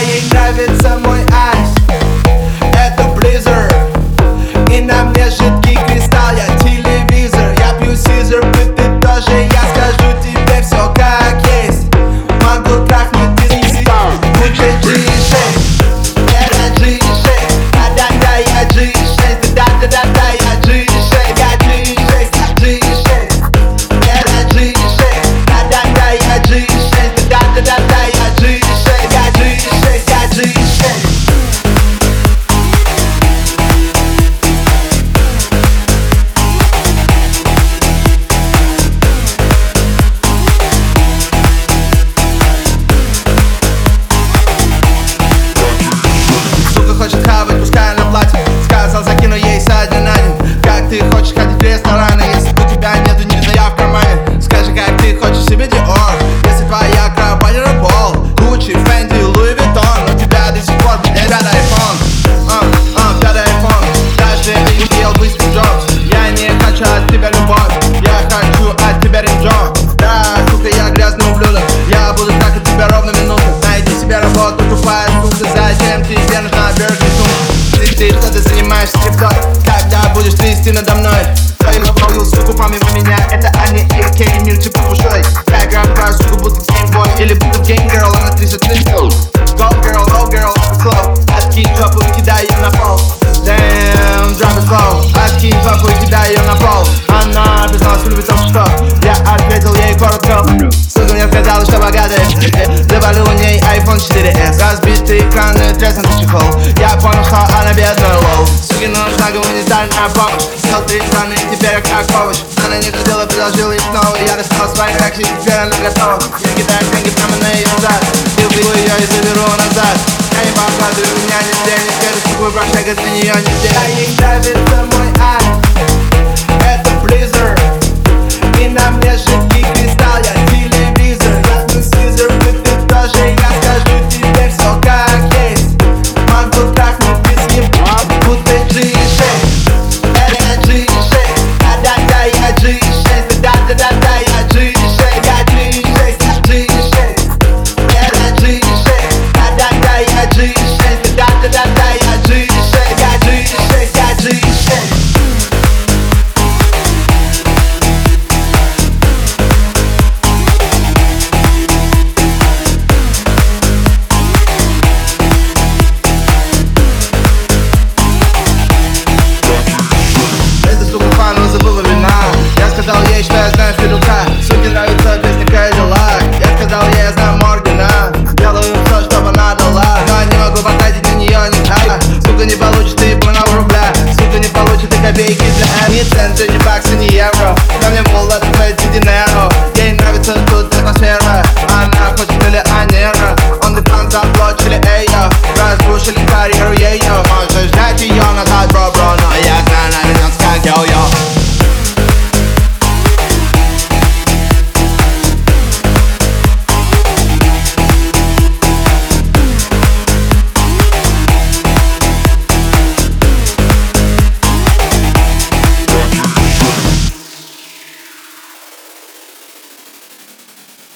ей нравится мой айс. Это Blizzard И на мне жидкий Как ты хочешь трясти надо мной? Твои лопал суку, помимо меня. Это они, AK, мир типа пушой. Я играю суку, будто геймбой Или будто геймгерл, она трясет лицо. Go girl, go girl, slow Откинь жопу и кидай ее на пол. Damn, drop it slow Откинь жопу и кидай ее на пол. Она призналась, любит то, что Я ответил ей коротко Сука мне сказала, что богатая. Завалил у ней iPhone 4s Разбитый экран и треснутый чехол Кинул шагом и не стали на помощь Сел три страны, теперь я как овощ Она не хотела предложила ей снова. Я достал свои такси, теперь она готова. Я кидаю деньги прямо на ее зад И убегу ее и заберу назад. Я не показываю, меня нигде не держит Какой не ее не нигде А ей нравится мой ад. Это Blizzard. И на мне жидкий кристалл, я телевизор. Красный слизер, ты тоже